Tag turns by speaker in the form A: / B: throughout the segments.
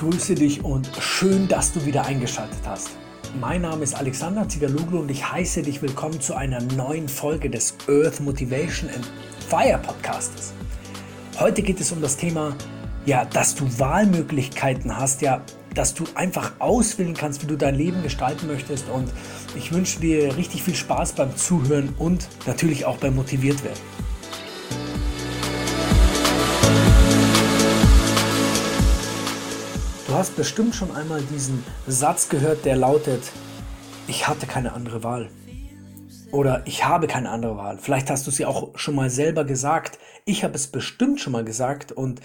A: grüße dich und schön, dass du wieder eingeschaltet hast. Mein Name ist Alexander Zigaluglu und ich heiße dich willkommen zu einer neuen Folge des Earth Motivation and Fire Podcastes. Heute geht es um das Thema, ja, dass du Wahlmöglichkeiten hast, ja, dass du einfach auswählen kannst, wie du dein Leben gestalten möchtest und ich wünsche dir richtig viel Spaß beim Zuhören und natürlich auch beim Motiviertwerden. Du hast bestimmt schon einmal diesen Satz gehört, der lautet, ich hatte keine andere Wahl. Oder ich habe keine andere Wahl. Vielleicht hast du sie auch schon mal selber gesagt. Ich habe es bestimmt schon mal gesagt. Und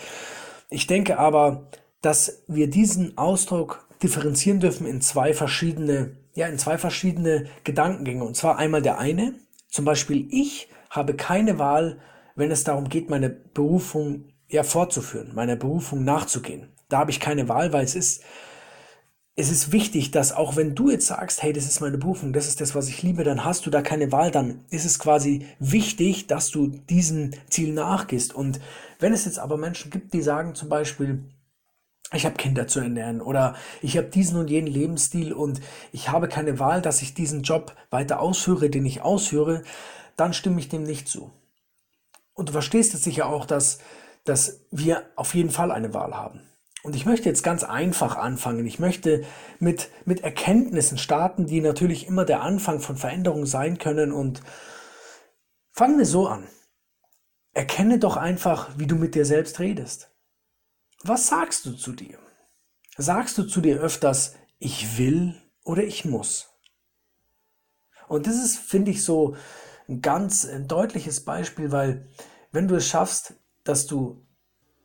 A: ich denke aber, dass wir diesen Ausdruck differenzieren dürfen in zwei verschiedene, ja, in zwei verschiedene Gedankengänge. Und zwar einmal der eine, zum Beispiel ich habe keine Wahl, wenn es darum geht, meine Berufung ja fortzuführen, meiner Berufung nachzugehen da habe ich keine Wahl, weil es ist, es ist wichtig, dass auch wenn du jetzt sagst, hey, das ist meine Berufung, das ist das, was ich liebe, dann hast du da keine Wahl, dann ist es quasi wichtig, dass du diesem Ziel nachgehst. Und wenn es jetzt aber Menschen gibt, die sagen zum Beispiel, ich habe Kinder zu ernähren oder ich habe diesen und jenen Lebensstil und ich habe keine Wahl, dass ich diesen Job weiter ausführe, den ich ausführe, dann stimme ich dem nicht zu. Und du verstehst jetzt sicher auch, dass, dass wir auf jeden Fall eine Wahl haben. Und ich möchte jetzt ganz einfach anfangen. Ich möchte mit, mit Erkenntnissen starten, die natürlich immer der Anfang von Veränderungen sein können. Und fangen wir so an. Erkenne doch einfach, wie du mit dir selbst redest. Was sagst du zu dir? Sagst du zu dir öfters, ich will oder ich muss? Und das ist, finde ich, so ein ganz deutliches Beispiel, weil wenn du es schaffst, dass du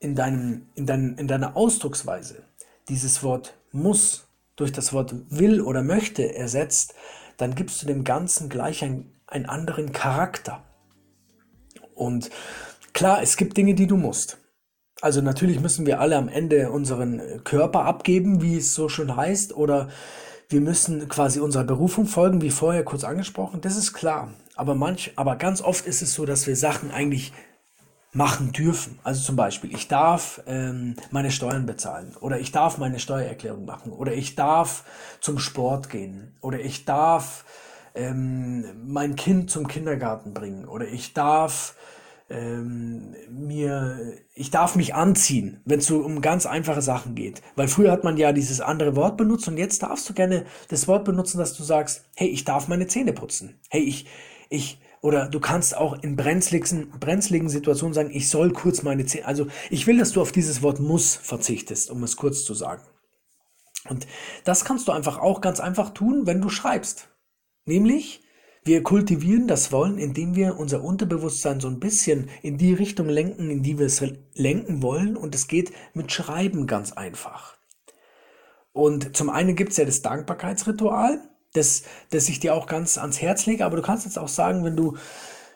A: in, deinem, in, dein, in deiner Ausdrucksweise dieses Wort muss durch das Wort will oder möchte ersetzt, dann gibst du dem Ganzen gleich ein, einen anderen Charakter. Und klar, es gibt Dinge, die du musst. Also natürlich müssen wir alle am Ende unseren Körper abgeben, wie es so schön heißt, oder wir müssen quasi unserer Berufung folgen, wie vorher kurz angesprochen. Das ist klar. Aber manch, aber ganz oft ist es so, dass wir Sachen eigentlich machen dürfen. Also zum Beispiel, ich darf ähm, meine Steuern bezahlen oder ich darf meine Steuererklärung machen oder ich darf zum Sport gehen oder ich darf ähm, mein Kind zum Kindergarten bringen oder ich darf ähm, mir, ich darf mich anziehen, wenn es so um ganz einfache Sachen geht. Weil früher hat man ja dieses andere Wort benutzt und jetzt darfst du gerne das Wort benutzen, dass du sagst, hey, ich darf meine Zähne putzen. Hey, ich, ich, oder du kannst auch in brenzligen, brenzligen Situationen sagen, ich soll kurz meine Zähne. Also ich will, dass du auf dieses Wort muss verzichtest, um es kurz zu sagen. Und das kannst du einfach auch ganz einfach tun, wenn du schreibst. Nämlich, wir kultivieren das Wollen, indem wir unser Unterbewusstsein so ein bisschen in die Richtung lenken, in die wir es lenken wollen. Und es geht mit Schreiben ganz einfach. Und zum einen gibt es ja das Dankbarkeitsritual das, das ich dir auch ganz ans Herz lege. Aber du kannst jetzt auch sagen, wenn du,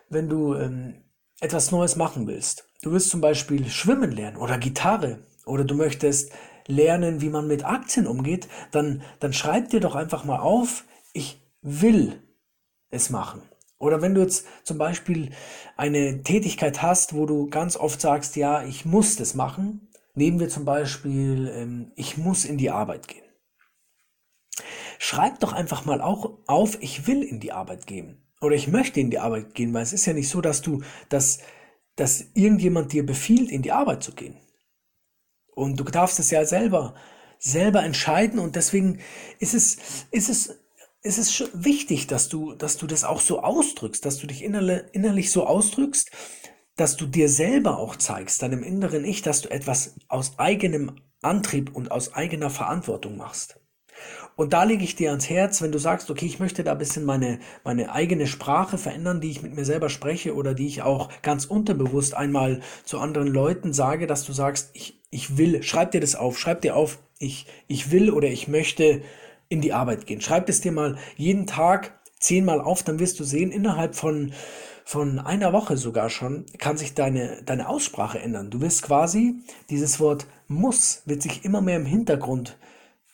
A: wenn du ähm, etwas Neues machen willst. Du willst zum Beispiel schwimmen lernen oder Gitarre oder du möchtest lernen, wie man mit Aktien umgeht, dann, dann schreib dir doch einfach mal auf, ich will es machen. Oder wenn du jetzt zum Beispiel eine Tätigkeit hast, wo du ganz oft sagst, ja, ich muss das machen, nehmen wir zum Beispiel, ähm, ich muss in die Arbeit gehen. Schreib doch einfach mal auch auf, ich will in die Arbeit gehen. Oder ich möchte in die Arbeit gehen, weil es ist ja nicht so, dass du, dass, dass irgendjemand dir befiehlt, in die Arbeit zu gehen. Und du darfst es ja selber, selber entscheiden und deswegen ist es, ist es, ist es wichtig, dass du, dass du das auch so ausdrückst, dass du dich innerlich, innerlich so ausdrückst, dass du dir selber auch zeigst, deinem inneren Ich, dass du etwas aus eigenem Antrieb und aus eigener Verantwortung machst. Und da lege ich dir ans Herz, wenn du sagst, okay, ich möchte da ein bisschen meine, meine eigene Sprache verändern, die ich mit mir selber spreche oder die ich auch ganz unterbewusst einmal zu anderen Leuten sage, dass du sagst, ich, ich will, schreib dir das auf, schreib dir auf, ich, ich will oder ich möchte in die Arbeit gehen. Schreib es dir mal jeden Tag zehnmal auf, dann wirst du sehen, innerhalb von, von einer Woche sogar schon kann sich deine, deine Aussprache ändern. Du wirst quasi, dieses Wort muss wird sich immer mehr im Hintergrund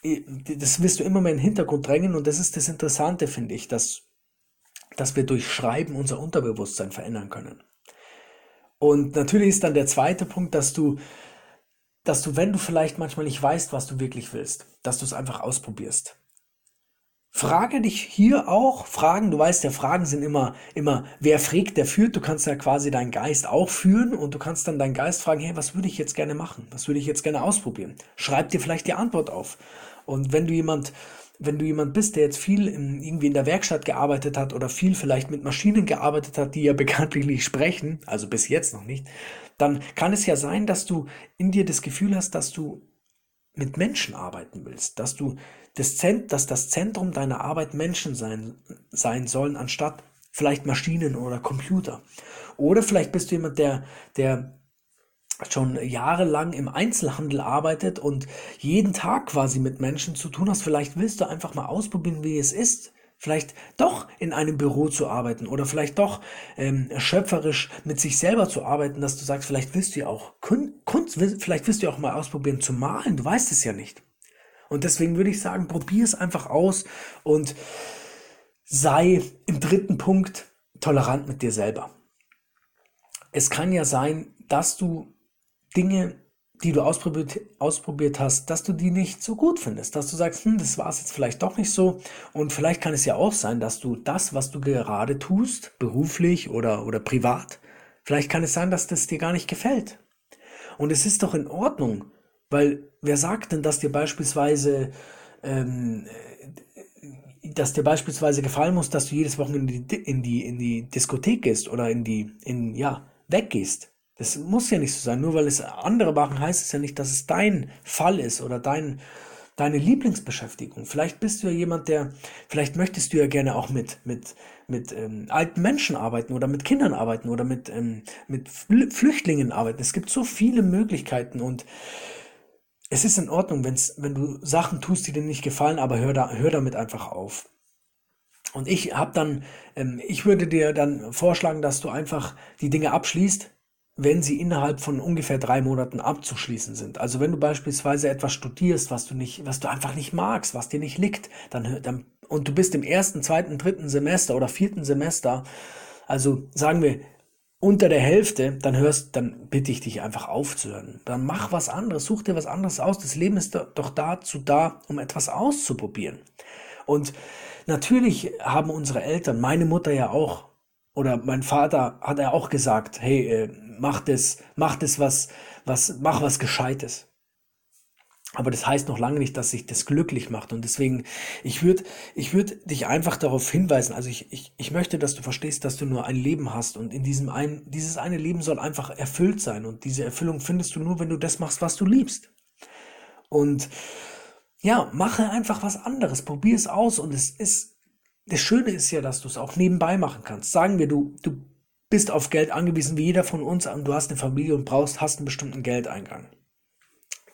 A: das wirst du immer mehr in den Hintergrund drängen und das ist das Interessante, finde ich, dass, dass wir durch Schreiben unser Unterbewusstsein verändern können. Und natürlich ist dann der zweite Punkt, dass du dass du, wenn du vielleicht manchmal nicht weißt, was du wirklich willst, dass du es einfach ausprobierst. Frage dich hier auch, Fragen, du weißt ja, Fragen sind immer, immer, wer fragt, der führt. Du kannst ja quasi deinen Geist auch führen und du kannst dann deinen Geist fragen, hey, was würde ich jetzt gerne machen? Was würde ich jetzt gerne ausprobieren? Schreib dir vielleicht die Antwort auf. Und wenn du jemand, wenn du jemand bist, der jetzt viel in, irgendwie in der Werkstatt gearbeitet hat oder viel vielleicht mit Maschinen gearbeitet hat, die ja bekanntlich nicht sprechen, also bis jetzt noch nicht, dann kann es ja sein, dass du in dir das Gefühl hast, dass du mit Menschen arbeiten willst, dass du das Zent, dass das Zentrum deiner Arbeit Menschen sein, sein sollen, anstatt vielleicht Maschinen oder Computer. Oder vielleicht bist du jemand, der, der schon jahrelang im Einzelhandel arbeitet und jeden Tag quasi mit Menschen zu tun hast. Vielleicht willst du einfach mal ausprobieren, wie es ist, vielleicht doch in einem Büro zu arbeiten oder vielleicht doch ähm, schöpferisch mit sich selber zu arbeiten, dass du sagst, vielleicht willst du ja auch Kunst, vielleicht willst du ja auch mal ausprobieren zu malen, du weißt es ja nicht. Und deswegen würde ich sagen, probier es einfach aus und sei im dritten Punkt tolerant mit dir selber. Es kann ja sein, dass du Dinge, die du ausprobiert, ausprobiert hast, dass du die nicht so gut findest, dass du sagst, hm, das war es jetzt vielleicht doch nicht so. Und vielleicht kann es ja auch sein, dass du das, was du gerade tust, beruflich oder, oder privat, vielleicht kann es sein, dass das dir gar nicht gefällt. Und es ist doch in Ordnung, weil wer sagt denn, dass dir beispielsweise, ähm, dass dir beispielsweise gefallen muss, dass du jedes Wochenende in die, in die, in die Diskothek gehst oder in die, in, ja, weggehst? Das muss ja nicht so sein. Nur weil es andere machen, heißt es ja nicht, dass es dein Fall ist oder dein, deine Lieblingsbeschäftigung. Vielleicht bist du ja jemand, der, vielleicht möchtest du ja gerne auch mit, mit, mit ähm, alten Menschen arbeiten oder mit Kindern arbeiten oder mit, ähm, mit Flüchtlingen arbeiten. Es gibt so viele Möglichkeiten und es ist in Ordnung, wenn's, wenn du Sachen tust, die dir nicht gefallen, aber hör, da, hör damit einfach auf. Und ich habe dann, ähm, ich würde dir dann vorschlagen, dass du einfach die Dinge abschließt, wenn sie innerhalb von ungefähr drei Monaten abzuschließen sind. Also wenn du beispielsweise etwas studierst, was du nicht, was du einfach nicht magst, was dir nicht liegt, dann, dann und du bist im ersten, zweiten, dritten Semester oder vierten Semester, also sagen wir unter der Hälfte, dann hörst, dann bitte ich dich einfach aufzuhören. Dann mach was anderes, such dir was anderes aus. Das Leben ist doch dazu da, um etwas auszuprobieren. Und natürlich haben unsere Eltern, meine Mutter ja auch, oder mein Vater hat er auch gesagt, hey, äh, mach das, mach das was, was, mach was Gescheites. Aber das heißt noch lange nicht, dass sich das glücklich macht. Und deswegen, ich würde ich würd dich einfach darauf hinweisen, also ich, ich, ich möchte, dass du verstehst, dass du nur ein Leben hast. Und in diesem ein, dieses eine Leben soll einfach erfüllt sein. Und diese Erfüllung findest du nur, wenn du das machst, was du liebst. Und ja, mache einfach was anderes. Probier es aus. Und es ist, das Schöne ist ja, dass du es auch nebenbei machen kannst. Sagen wir, du, du bist auf Geld angewiesen, wie jeder von uns, und du hast eine Familie und brauchst, hast einen bestimmten Geldeingang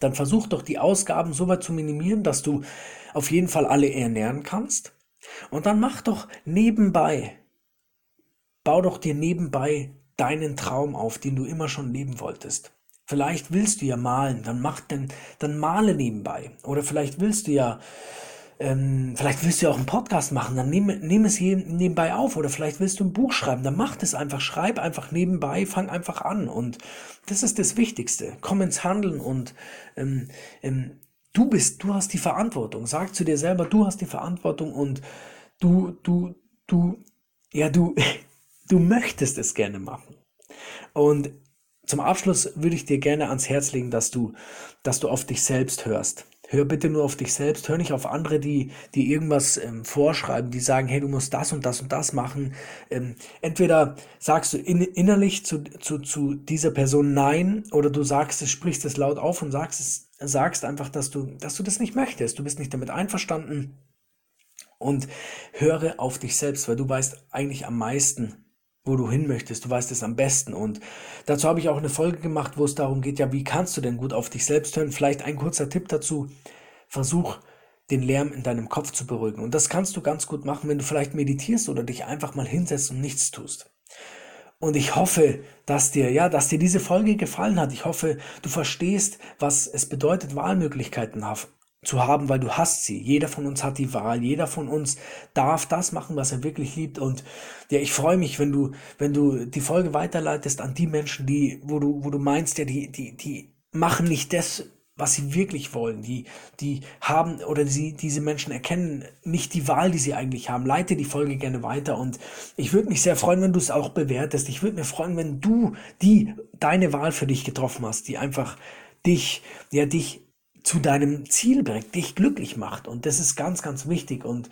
A: dann versuch doch die Ausgaben so weit zu minimieren, dass du auf jeden Fall alle ernähren kannst. Und dann mach doch nebenbei, bau doch dir nebenbei deinen Traum auf, den du immer schon leben wolltest. Vielleicht willst du ja malen, dann mach denn, dann male nebenbei. Oder vielleicht willst du ja ähm, vielleicht willst du ja auch einen Podcast machen, dann nimm, nimm es hier nebenbei auf oder vielleicht willst du ein Buch schreiben, dann mach das einfach, schreib einfach nebenbei, fang einfach an und das ist das Wichtigste. Komm ins Handeln und ähm, ähm, du bist, du hast die Verantwortung. Sag zu dir selber, du hast die Verantwortung und du, du, du, ja, du, du möchtest es gerne machen. Und zum Abschluss würde ich dir gerne ans Herz legen, dass du, dass du auf dich selbst hörst. Hör bitte nur auf dich selbst, hör nicht auf andere, die, die irgendwas ähm, vorschreiben, die sagen, hey, du musst das und das und das machen. Ähm, entweder sagst du in, innerlich zu, zu, zu dieser Person Nein oder du sagst es, sprichst es laut auf und sagst es, sagst einfach, dass du, dass du das nicht möchtest. Du bist nicht damit einverstanden. Und höre auf dich selbst, weil du weißt eigentlich am meisten, wo du hin möchtest. Du weißt es am besten. Und dazu habe ich auch eine Folge gemacht, wo es darum geht, ja, wie kannst du denn gut auf dich selbst hören? Vielleicht ein kurzer Tipp dazu. Versuch, den Lärm in deinem Kopf zu beruhigen. Und das kannst du ganz gut machen, wenn du vielleicht meditierst oder dich einfach mal hinsetzt und nichts tust. Und ich hoffe, dass dir, ja, dass dir diese Folge gefallen hat. Ich hoffe, du verstehst, was es bedeutet, Wahlmöglichkeiten zu haben, weil du hast sie. Jeder von uns hat die Wahl. Jeder von uns darf das machen, was er wirklich liebt. Und ja, ich freue mich, wenn du, wenn du die Folge weiterleitest an die Menschen, die, wo du, wo du meinst, ja, die, die, die machen nicht das, was sie wirklich wollen. Die, die haben oder sie, diese Menschen erkennen nicht die Wahl, die sie eigentlich haben. Leite die Folge gerne weiter und ich würde mich sehr freuen, wenn du es auch bewertest. Ich würde mich freuen, wenn du die, deine Wahl für dich getroffen hast, die einfach dich, ja, dich zu deinem Ziel bringt, dich glücklich macht. Und das ist ganz, ganz wichtig. Und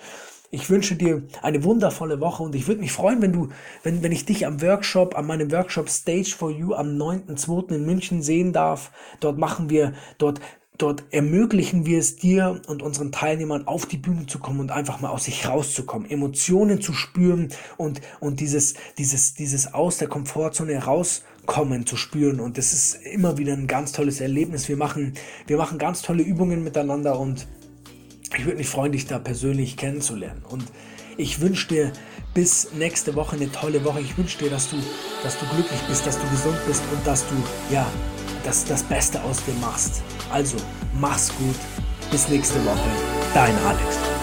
A: ich wünsche dir eine wundervolle Woche und ich würde mich freuen, wenn du, wenn, wenn ich dich am Workshop, an meinem Workshop Stage for You am 9.2. in München sehen darf. Dort machen wir, dort dort ermöglichen wir es dir und unseren Teilnehmern auf die Bühne zu kommen und einfach mal aus sich rauszukommen, Emotionen zu spüren und, und dieses, dieses, dieses aus der Komfortzone rauskommen zu spüren. Und das ist immer wieder ein ganz tolles Erlebnis. Wir machen, wir machen ganz tolle Übungen miteinander und ich würde mich freuen, dich da persönlich kennenzulernen. Und ich wünsche dir bis nächste Woche eine tolle Woche. Ich wünsche dir, dass du, dass du glücklich bist, dass du gesund bist und dass du, ja, das, das Beste aus dir machst. Also, mach's gut. Bis nächste Woche. Dein Alex.